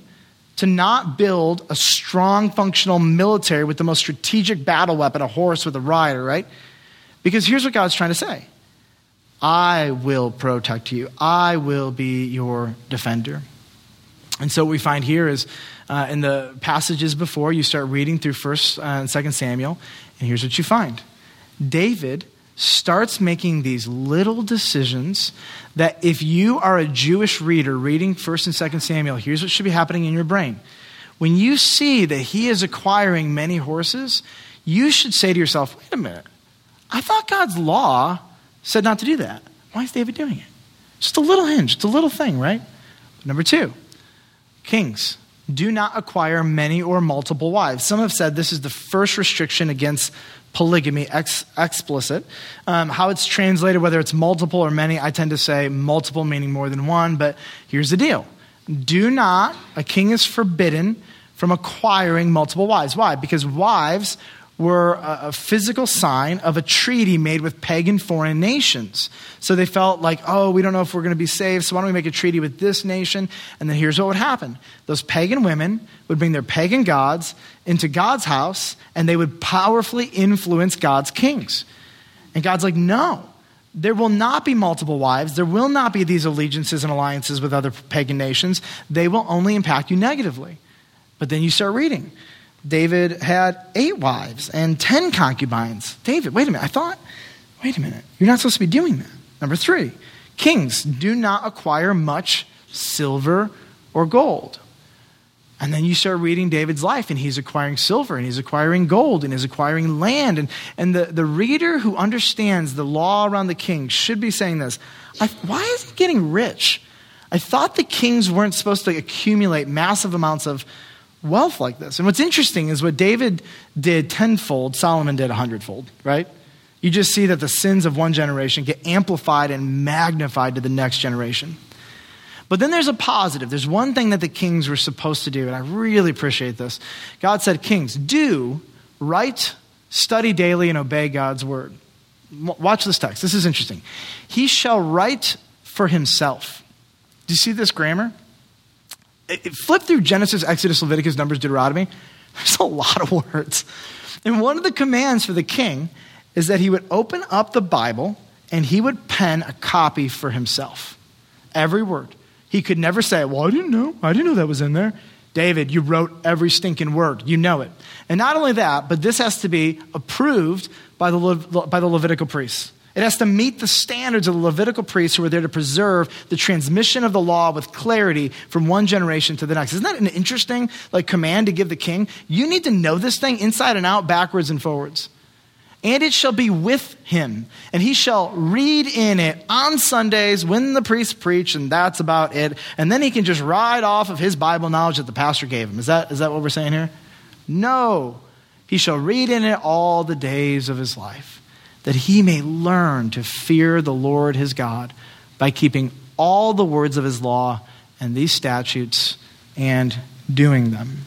to not build a strong, functional military with the most strategic battle weapon, a horse with a rider, right? Because here's what God's trying to say I will protect you, I will be your defender. And so what we find here is uh, in the passages before, you start reading through 1st uh, and 2nd Samuel, and here's what you find David starts making these little decisions that if you are a Jewish reader reading 1st and 2nd Samuel, here's what should be happening in your brain. When you see that he is acquiring many horses, you should say to yourself, wait a minute, I thought God's law said not to do that. Why is David doing it? Just a little hinge, it's a little thing, right? Number two, kings do not acquire many or multiple wives. Some have said this is the first restriction against polygamy, ex- explicit. Um, how it's translated, whether it's multiple or many, I tend to say multiple meaning more than one, but here's the deal. Do not, a king is forbidden from acquiring multiple wives. Why? Because wives were a, a, physical sign of a treaty made with pagan foreign nations. So they felt like, oh, we don't know if we're going to be saved, so why don't we make a treaty with this nation? And then here's what would happen those pagan women would bring their pagan gods into God's house, and they would powerfully influence God's kings. And God's like, no. There will not be multiple wives. There will not be these allegiances and alliances with other pagan nations. They will only impact you negatively. But then you start reading. David had eight wives and ten concubines. David, wait a minute. I thought, wait a minute. You're not supposed to be doing that. Number three, kings do not acquire much silver or gold. And then you start reading David's life, and he's acquiring silver, and he's acquiring gold, and he's acquiring land. And, and the, the reader who understands the law around the king should be saying this Why is he getting rich? I thought the kings weren't supposed to accumulate massive amounts of wealth like this. And what's interesting is what David did tenfold, Solomon did a hundredfold, right? You just see that the sins of one generation get amplified and magnified to the next generation. But then there's a positive. There's one thing that the kings were supposed to do, and I really appreciate this. God said, Kings, do write, study daily, and obey God's word. Watch this text. This is interesting. He shall write for himself. Do you see this grammar? Flip through Genesis, Exodus, Leviticus, Numbers, Deuteronomy. There's a lot of words. And one of the commands for the king is that he would open up the Bible and he would pen a copy for himself. Every word. He could never say, Well, I didn't know. I didn't know that was in there. David, you wrote every stinking word. You know it. And not only that, but this has to be approved by the, Le- by the Levitical priests. It has to meet the standards of the Levitical priests who are there to preserve the transmission of the law with clarity from one generation to the next. Isn't that an interesting like command to give the king? You need to know this thing inside and out, backwards and forwards. And it shall be with him, and he shall read in it on Sundays when the priests preach, and that's about it. And then he can just ride off of his Bible knowledge that the pastor gave him. Is that, is that what we're saying here? No. He shall read in it all the days of his life that he may learn to fear the Lord his God by keeping all the words of his law and these statutes and doing them.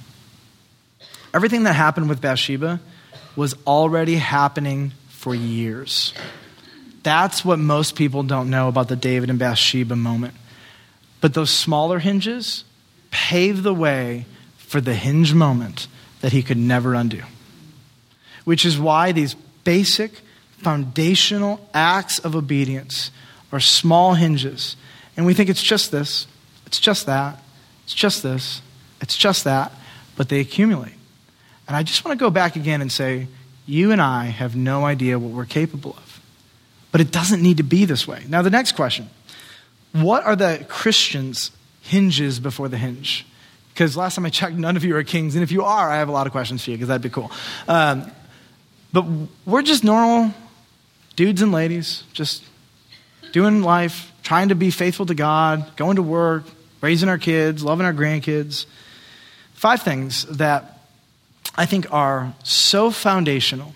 Everything that happened with Bathsheba was already happening for years. That's what most people don't know about the David and Bathsheba moment. But those smaller hinges pave the way for the hinge moment that he could never undo. Which is why these basic foundational acts of obedience are small hinges. And we think it's just this, it's just that, it's just this, it's just that, but they accumulate. And I just want to go back again and say, you and I have no idea what we're capable of. But it doesn't need to be this way. Now, the next question What are the Christians' hinges before the hinge? Because last time I checked, none of you are kings. And if you are, I have a lot of questions for you because that'd be cool. Um, but we're just normal dudes and ladies, just doing life, trying to be faithful to God, going to work, raising our kids, loving our grandkids. Five things that I think are so foundational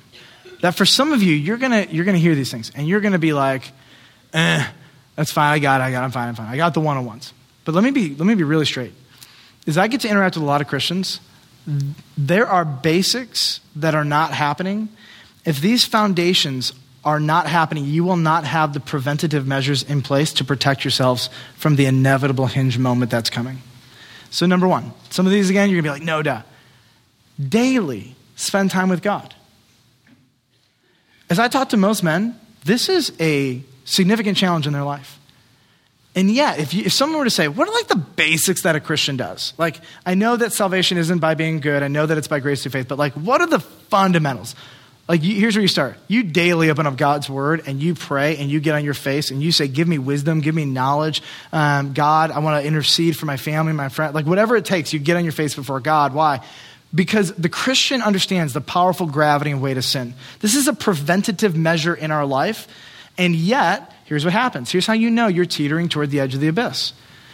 that for some of you, you're going you're gonna hear these things and you're going to be like, eh, that's fine. I got it. I got it. I'm fine. I'm fine. I got the one on ones. But let me, be, let me be really straight. As I get to interact with a lot of Christians, there are basics that are not happening. If these foundations are not happening, you will not have the preventative measures in place to protect yourselves from the inevitable hinge moment that's coming. So, number one, some of these again, you're gonna be like, no, duh. Daily, spend time with God. As I talk to most men, this is a significant challenge in their life. And yet, if, you, if someone were to say, what are like the basics that a Christian does? Like, I know that salvation isn't by being good. I know that it's by grace through faith, but like, what are the fundamentals? Like, you, here's where you start. You daily open up God's word and you pray and you get on your face and you say, Give me wisdom, give me knowledge. Um, God, I want to intercede for my family, my friend. Like, whatever it takes, you get on your face before God. Why? Because the Christian understands the powerful gravity and weight of sin. This is a preventative measure in our life. And yet, here's what happens. Here's how you know you're teetering toward the edge of the abyss.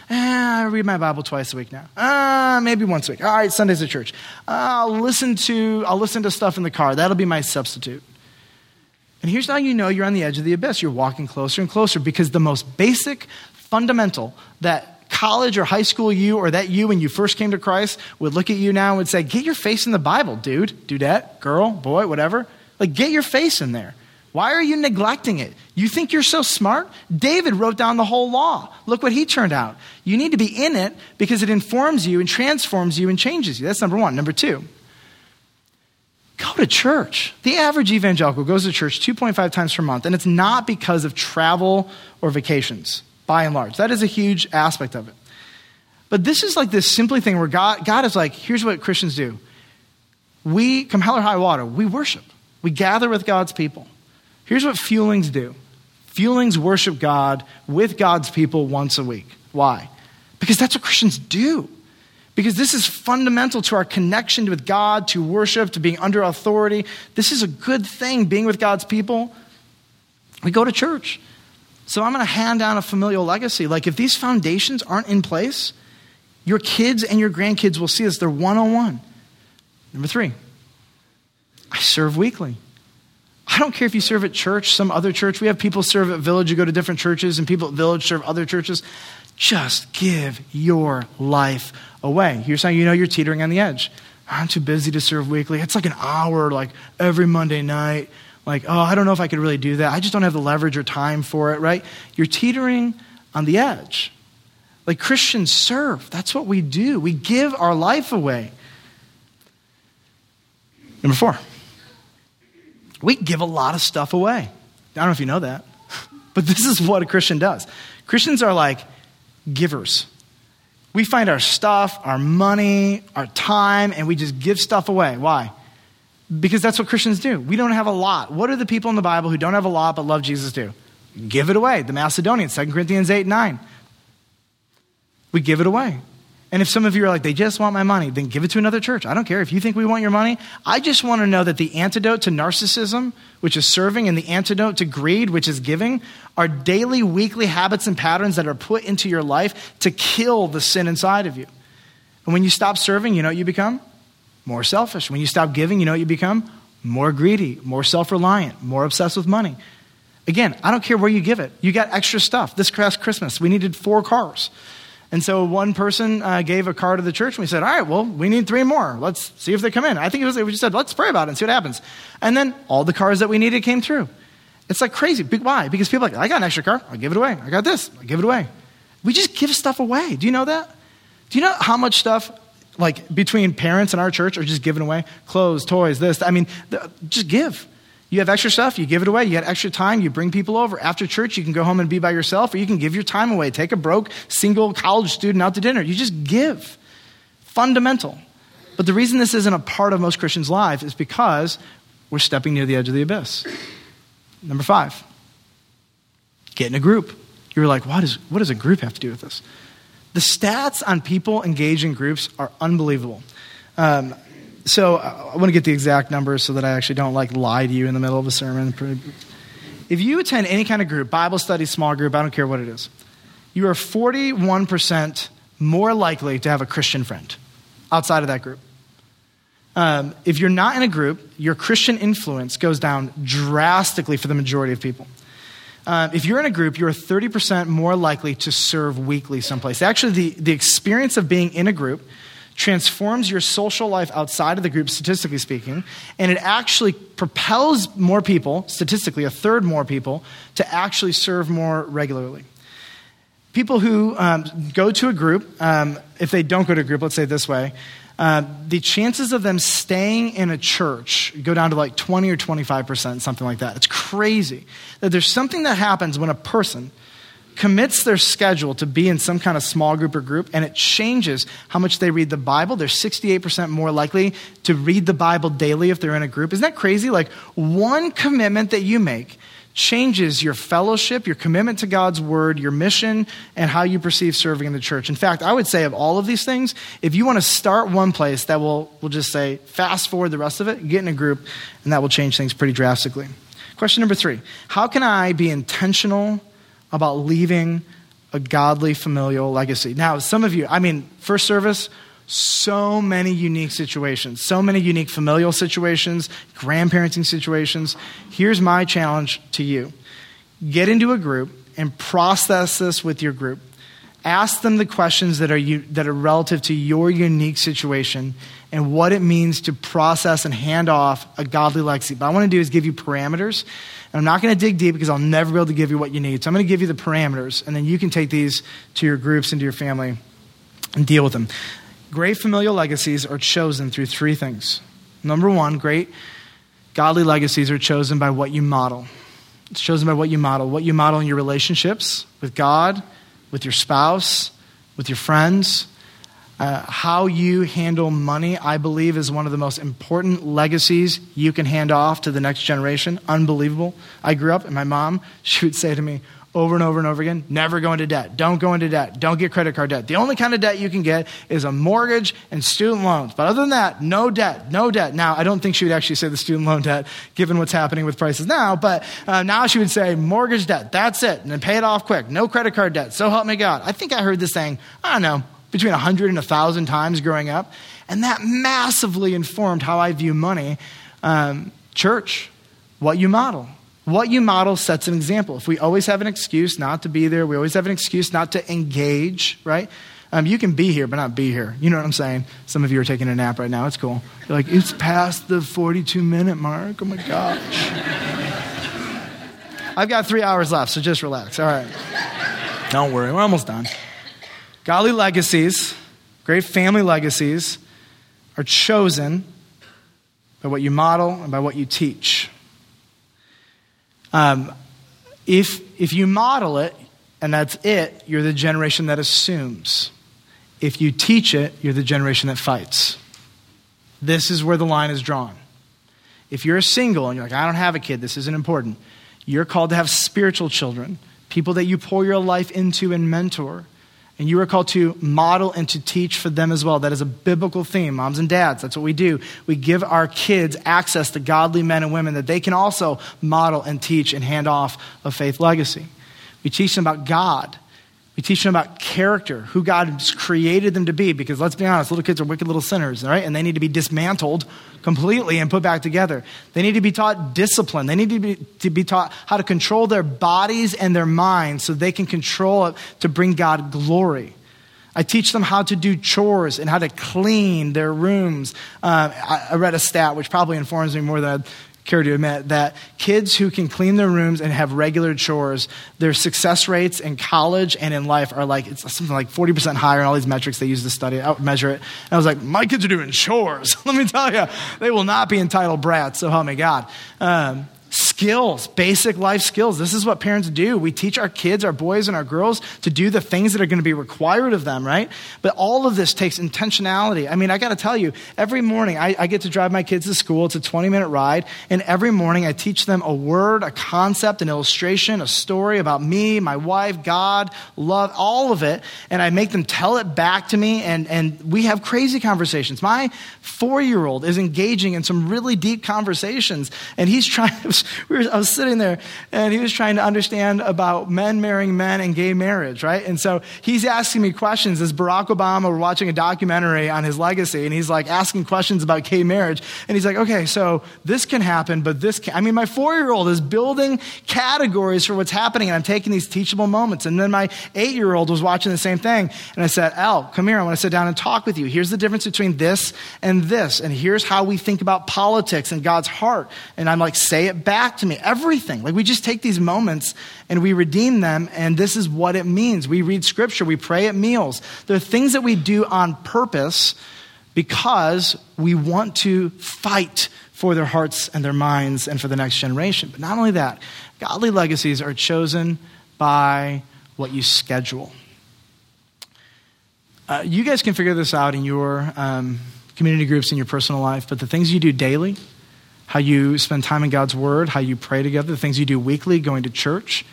Eh, I read my Bible twice a week now. Uh, maybe once a week. All right, Sundays at church. I'll listen to I'll listen to stuff in the car. That'll be my substitute. And here's how you know you're on the edge of the abyss. You're walking closer and closer because the most basic, fundamental that college or high school you or that you when you first came to Christ would look at you now and would say, "Get your face in the Bible, dude, dudette, girl, boy, whatever. Like, get your face in there." Why are you neglecting it? You think you're so smart? David wrote down the whole law. Look what he turned out. You need to be in it because it informs you and transforms you and changes you. That's number one. Number two, go to church. The average evangelical goes to church 2.5 times per month, and it's not because of travel or vacations, by and large. That is a huge aspect of it. But this is like this simply thing where God, God is like, here's what Christians do. We, come hell or high water, we worship. We gather with God's people. Here's what fuelings do fuelings worship God with God's people once a week. Why? Because that's what Christians do. Because this is fundamental to our connection with God, to worship, to being under authority. This is a good thing, being with God's people. We go to church. So I'm going to hand down a familial legacy. Like, if these foundations aren't in place, your kids and your grandkids will see this. They're one on one. Number three, I serve weekly. I don't care if you serve at church, some other church. We have people serve at Village, you go to different churches, and people at Village serve other churches. Just give your life away. You're saying you know you're teetering on the edge. I'm too busy to serve weekly. It's like an hour, like every Monday night. Like, oh, I don't know if I could really do that. I just don't have the leverage or time for it, right? You're teetering on the edge. Like Christians serve. That's what we do. We give our life away. Number four. We give a lot of stuff away. I don't know if you know that, but this is what a Christian does. Christians are like givers. We find our stuff, our money, our time, and we just give stuff away. Why? Because that's what Christians do. We don't have a lot. What do the people in the Bible who don't have a lot but love Jesus do? Give it away. The Macedonians, 2 Corinthians 8 9. We give it away. And if some of you are like, they just want my money, then give it to another church. I don't care. If you think we want your money, I just want to know that the antidote to narcissism, which is serving, and the antidote to greed, which is giving, are daily, weekly habits and patterns that are put into your life to kill the sin inside of you. And when you stop serving, you know what you become? More selfish. When you stop giving, you know what you become? More greedy, more self reliant, more obsessed with money. Again, I don't care where you give it. You got extra stuff. This past Christmas, we needed four cars. And so one person uh, gave a car to the church, and we said, All right, well, we need three more. Let's see if they come in. I think it was, we just said, Let's pray about it and see what happens. And then all the cars that we needed came through. It's like crazy. Why? Because people are like, I got an extra car. I'll give it away. I got this. I'll give it away. We just give stuff away. Do you know that? Do you know how much stuff, like between parents and our church, are just given away? Clothes, toys, this. I mean, just give. You have extra stuff, you give it away. You got extra time, you bring people over. After church, you can go home and be by yourself, or you can give your time away. Take a broke single college student out to dinner. You just give. Fundamental. But the reason this isn't a part of most Christians' lives is because we're stepping near the edge of the abyss. Number five, get in a group. You're like, what, is, what does a group have to do with this? The stats on people engaged in groups are unbelievable. Um, so uh, I want to get the exact numbers so that I actually don't like lie to you in the middle of a sermon. If you attend any kind of group, Bible study, small group, I don't care what it is, you are 41% more likely to have a Christian friend outside of that group. Um, if you're not in a group, your Christian influence goes down drastically for the majority of people. Um, if you're in a group, you're 30% more likely to serve weekly someplace. Actually, the, the experience of being in a group transforms your social life outside of the group, statistically speaking, and it actually propels more people, statistically, a third more people, to actually serve more regularly. People who um, go to a group, um, if they don't go to a group, let's say this way, uh, the chances of them staying in a church go down to like 20 or 25%, something like that. It's crazy. That there's something that happens when a person commits their schedule to be in some kind of small group or group, and it changes how much they read the Bible. They're 68% more likely to read the Bible daily if they're in a group. Isn't that crazy? Like one commitment that you make changes your fellowship, your commitment to God's word, your mission, and how you perceive serving in the church. In fact, I would say of all of these things, if you want to start one place that will, we'll just say, fast forward the rest of it, get in a group, and that will change things pretty drastically. Question number three How can I be intentional about leaving a godly familial legacy? Now, some of you, I mean, first service, so many unique situations, so many unique familial situations, grandparenting situations. Here's my challenge to you get into a group and process this with your group. Ask them the questions that are, you, that are relative to your unique situation and what it means to process and hand off a godly legacy. But I want to do is give you parameters. And I'm not going to dig deep because I'll never be able to give you what you need. So I'm going to give you the parameters, and then you can take these to your groups and to your family and deal with them. Great familial legacies are chosen through three things. Number one, great godly legacies are chosen by what you model. It's chosen by what you model. What you model in your relationships with God, with your spouse, with your friends. Uh, how you handle money, I believe, is one of the most important legacies you can hand off to the next generation. Unbelievable. I grew up, and my mom, she would say to me, over and over and over again. Never go into debt. Don't go into debt. Don't get credit card debt. The only kind of debt you can get is a mortgage and student loans. But other than that, no debt, no debt. Now, I don't think she would actually say the student loan debt, given what's happening with prices now, but uh, now she would say mortgage debt. That's it. And then pay it off quick. No credit card debt. So help me God. I think I heard this saying, I don't know, between 100 and 1,000 times growing up. And that massively informed how I view money. Um, church, what you model. What you model sets an example. If we always have an excuse not to be there, we always have an excuse not to engage, right? Um, you can be here, but not be here. You know what I'm saying? Some of you are taking a nap right now. It's cool. You're like, it's past the 42 minute mark. Oh my gosh. I've got three hours left, so just relax. All right. Don't worry, we're almost done. Godly legacies, great family legacies, are chosen by what you model and by what you teach. Um, if, if you model it and that's it, you're the generation that assumes. If you teach it, you're the generation that fights. This is where the line is drawn. If you're a single and you're like, I don't have a kid, this isn't important, you're called to have spiritual children, people that you pour your life into and mentor. And you are called to model and to teach for them as well. That is a biblical theme. Moms and dads, that's what we do. We give our kids access to godly men and women that they can also model and teach and hand off a faith legacy. We teach them about God. We teach them about character, who God has created them to be, because let's be honest, little kids are wicked little sinners, right? And they need to be dismantled completely and put back together. They need to be taught discipline. They need to be, to be taught how to control their bodies and their minds so they can control it to bring God glory. I teach them how to do chores and how to clean their rooms. Uh, I, I, read a stat which probably informs me more than I'd care to admit that kids who can clean their rooms and have regular chores, their success rates in college and in life are like, it's something like 40% higher in all these metrics they use to study, out measure it. And I was like, my kids are doing chores. Let me tell you, they will not be entitled brats, so help me God. Um, skills, basic life skills. This is what parents do. We teach our kids, our boys and our girls to do the things that are going to be required of them, right? But all of this takes intentionality. I mean, I got to tell you, every morning I, I, get to drive my kids to school. It's a 20 minute ride. And every morning I teach them a word, a concept, an illustration, a story about me, my wife, God, love, all of it. And I make them tell it back to me. And, and we have crazy conversations. My four year old is engaging in some really deep conversations. And he's trying, we were, I was sitting there and he was trying to understand about men marrying men and gay marriage, right? And so he's asking me questions as Barack Obama, we're watching a documentary on his legacy and he's like asking questions about gay marriage. And he's like, okay, so this can happen, but this can I mean, my four year old is building categories for what's happening and I'm taking these teachable moments. And then my eight year old was watching the same thing. And I said, Al, come here. I want to sit down and talk with you. Here's the difference between this and this. And here's how we think about politics and God's heart. And I'm like, say it back to me. Everything. Like we just take these moments and we redeem them, and this is what it means. We read scripture, we pray at meals. There are things that we do on purpose because we want to fight for their hearts and their minds and for the next generation. But not only that, godly legacies are chosen by what you schedule. Uh, you guys can figure this out in your um, community groups in your personal life, but the things you do daily, how you spend time in God's Word, how you pray together, the things you do weekly, going to church,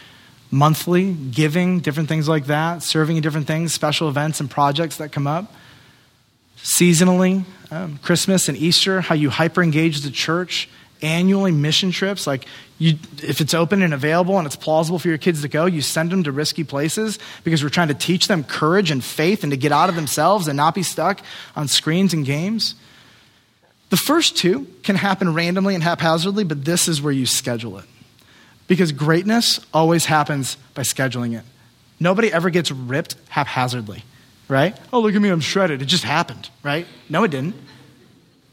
monthly, giving, different things like that, serving in different things, special events and projects that come up, seasonally, um, Christmas and Easter, how you hyper engage the church, annually, mission trips. Like, you, if it's open and available and it's plausible for your kids to go, you send them to risky places because we're trying to teach them courage and faith and to get out of themselves and not be stuck on screens and games. The first two can happen randomly and haphazardly, but this is where you schedule it. Because greatness always happens by scheduling it. Nobody ever gets ripped haphazardly, right? Oh, look at me, I'm shredded. It just happened, right? No, it didn't.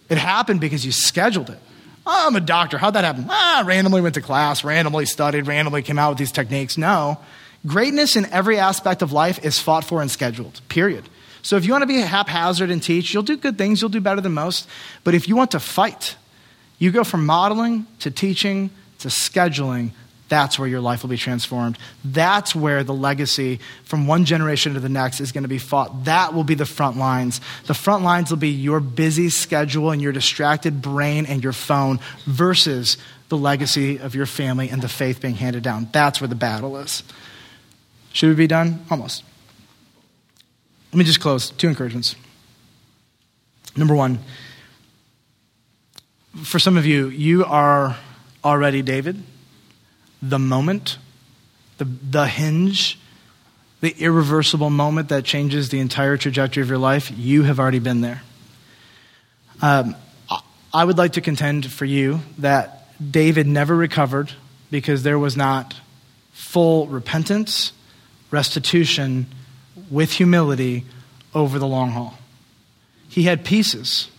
It happened because you scheduled it. Oh, I'm a doctor. How'd that happen? Ah, randomly went to class, randomly studied, randomly came out with these techniques. No. Greatness in every aspect of life is fought for and scheduled, period. So if you want to be haphazard and teach, you'll do good things, you'll do better than most. But if you want to fight, you go from modeling to teaching to scheduling that's where your life will be transformed. That's where the legacy from one generation to the next is going to be fought. That will be the front lines. The front lines will be your busy schedule and your distracted brain and your phone versus the legacy of your family and the faith being handed down. That's where the battle is. Should we be done? Almost. Let me just close. Two encouragements. Number one, for some of you, you are already David the moment, the, the hinge, the irreversible moment that changes the entire trajectory of your life, you have already been there. Um, I would like to contend for you that David never recovered because there was not full repentance, restitution with humility over the long haul. He had pieces.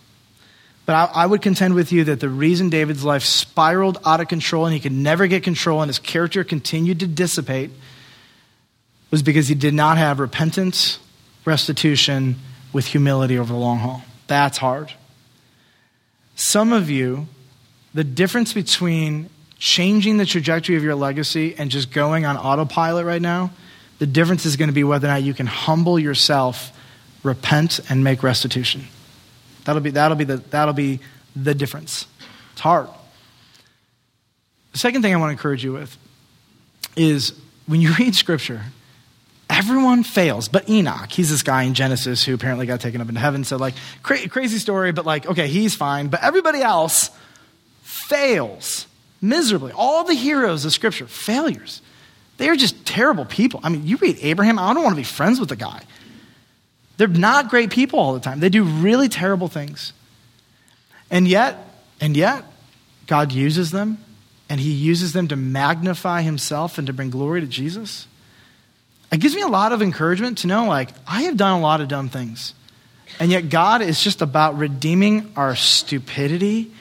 But I, I, would contend with you that the reason David's life spiraled out of control and he could never get control and his character continued to dissipate was because he did not have repentance, restitution with humility over the long haul. That's hard. Some of you, the difference between changing the trajectory of your legacy and just going on autopilot right now, the difference is going to be whether or not you can humble yourself, repent, and make restitution. That'll be, that'll be, the, that'll be the difference. It's hard. The second thing I want to encourage you with is when you read scripture, everyone fails, but Enoch, he's this guy in Genesis who apparently got taken up into heaven. So, like, cra- crazy story, but like, okay, he's fine. But everybody else fails miserably. All the heroes of scripture, failures. They are just terrible people. I mean, you read Abraham, I don't want to be friends with the guy. They're not great people all the time. They do really terrible things. And yet, and yet, God uses them, and He uses them to magnify Himself and to bring glory to Jesus. It gives me a lot of encouragement to know, like, I have done a lot of dumb things. And yet, God is just about redeeming our stupidity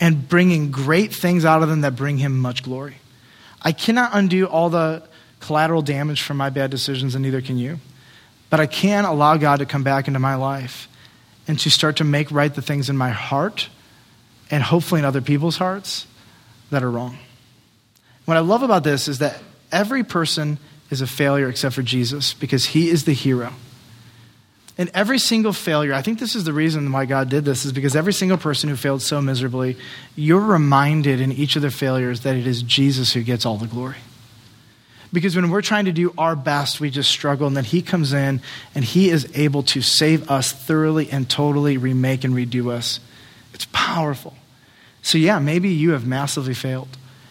and bringing great things out of them that bring Him much glory. I cannot undo all the collateral damage from my bad decisions, and neither can you. But I can allow God to come back into my life and to start to make right the things in my heart and hopefully in other people's hearts that are wrong. What I love about this is that every person is a failure except for Jesus because he is the hero. And every single failure, I think this is the reason why God did this, is because every single person who failed so miserably, you're reminded in each of their failures that it is Jesus who gets all the glory. Because when we're trying to do our best, we just struggle. And then He comes in and He is able to save us thoroughly and totally, remake and redo us. It's powerful. So, yeah, maybe you have massively failed.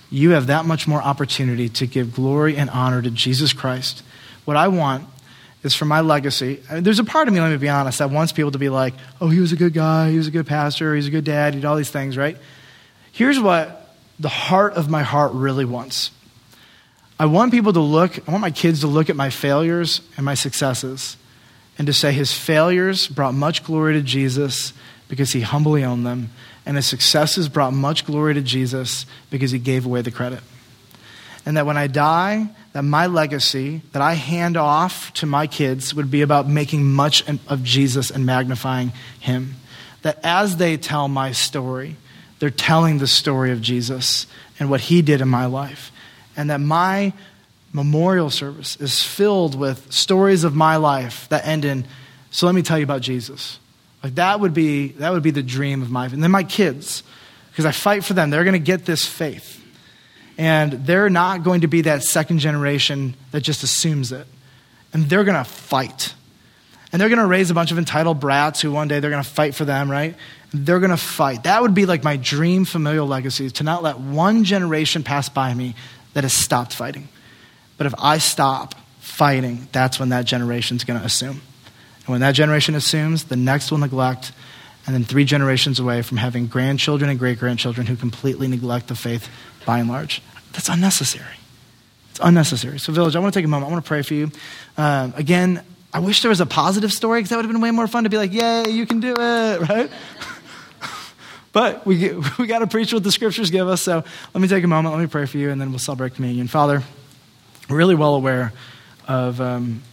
You have that much more opportunity to give glory and honor to Jesus Christ. What I want is for my legacy. I mean, there's a part of me, let me be honest, that wants people to be like, oh, he was a good guy, he was a good pastor, he's a good dad, he did all these things, right? Here's what the heart of my heart really wants I want people to look, I want my kids to look at my failures and my successes and to say his failures brought much glory to Jesus because he humbly owned them, and his successes brought much glory to Jesus because he gave away the credit. And that when I die, that my legacy that I hand off to my kids would be about making much of Jesus and magnifying him. That as they tell my story, they're telling the story of Jesus and what he did in my life and that my, memorial service is filled with stories of my life that end in, so let me tell you about Jesus. Like that would be, that would be the dream of my, and then my kids, because I fight for them. They're going to get this faith. And they're not going to be that second generation that just assumes it. And they're going to fight. And they're going to raise a bunch of entitled brats who one day they're going to fight for them, right? They're going to fight. That would be like my dream familial legacy to not let one generation pass by me that has stopped fighting. But if I stop fighting, that's when that generation's going to assume. And when that generation assumes, the next will neglect, and then three generations away from having grandchildren and great grandchildren who completely neglect the faith by and large. That's unnecessary. It's unnecessary. So, Village, I want to take a moment. I want to pray for you. Um, again, I wish there was a positive story because that would have been way more fun to be like, yay, you can do it, right? but we, we got to preach what the scriptures give us. So let me take a moment. Let me pray for you, and then we'll celebrate communion. Father, we're really well aware of um,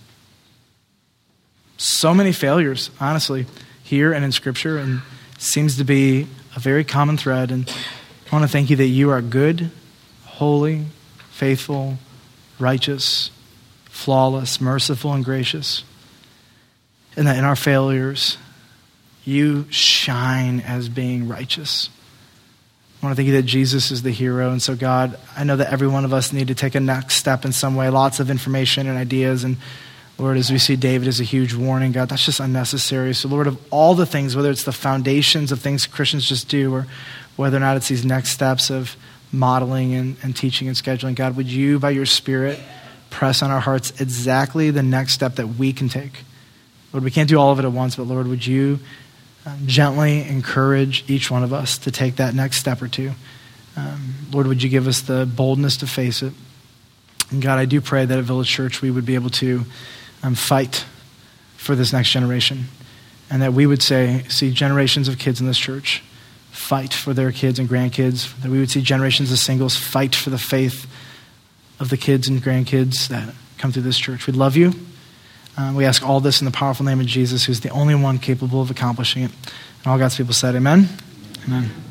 so many failures, honestly, here and in Scripture, and seems to be a very common thread. And I want to thank you that you are good, holy, faithful, righteous, flawless, merciful, and gracious. And that in our failures, you shine as being righteous. I want to thank you that Jesus is the hero. And so, God, I know that every one of us need to take a next step in some way. Lots of information and ideas and Lord, as we see David as a huge warning, God, that's just unnecessary. So, Lord, of all the things, whether it's the foundations of things Christians just do, or whether or not it's these next steps of modeling and, and teaching and scheduling, God, would you, by your Spirit, press on our hearts exactly the next step that we can take? Lord, we can't do all of it at once, but Lord, would you um, gently encourage each one of us to take that next step or two? Um, Lord, would you give us the boldness to face it? And God, I do pray that at Village Church we would be able to um, fight for this next generation. And that we would say, see generations of kids in this church fight for their kids and grandkids. That we would see generations of singles fight for the faith of the kids and grandkids that come through this church. We love you. Um, we ask all this in the powerful name of Jesus, who's the only one capable of accomplishing it. And all God's people said, Amen. Amen.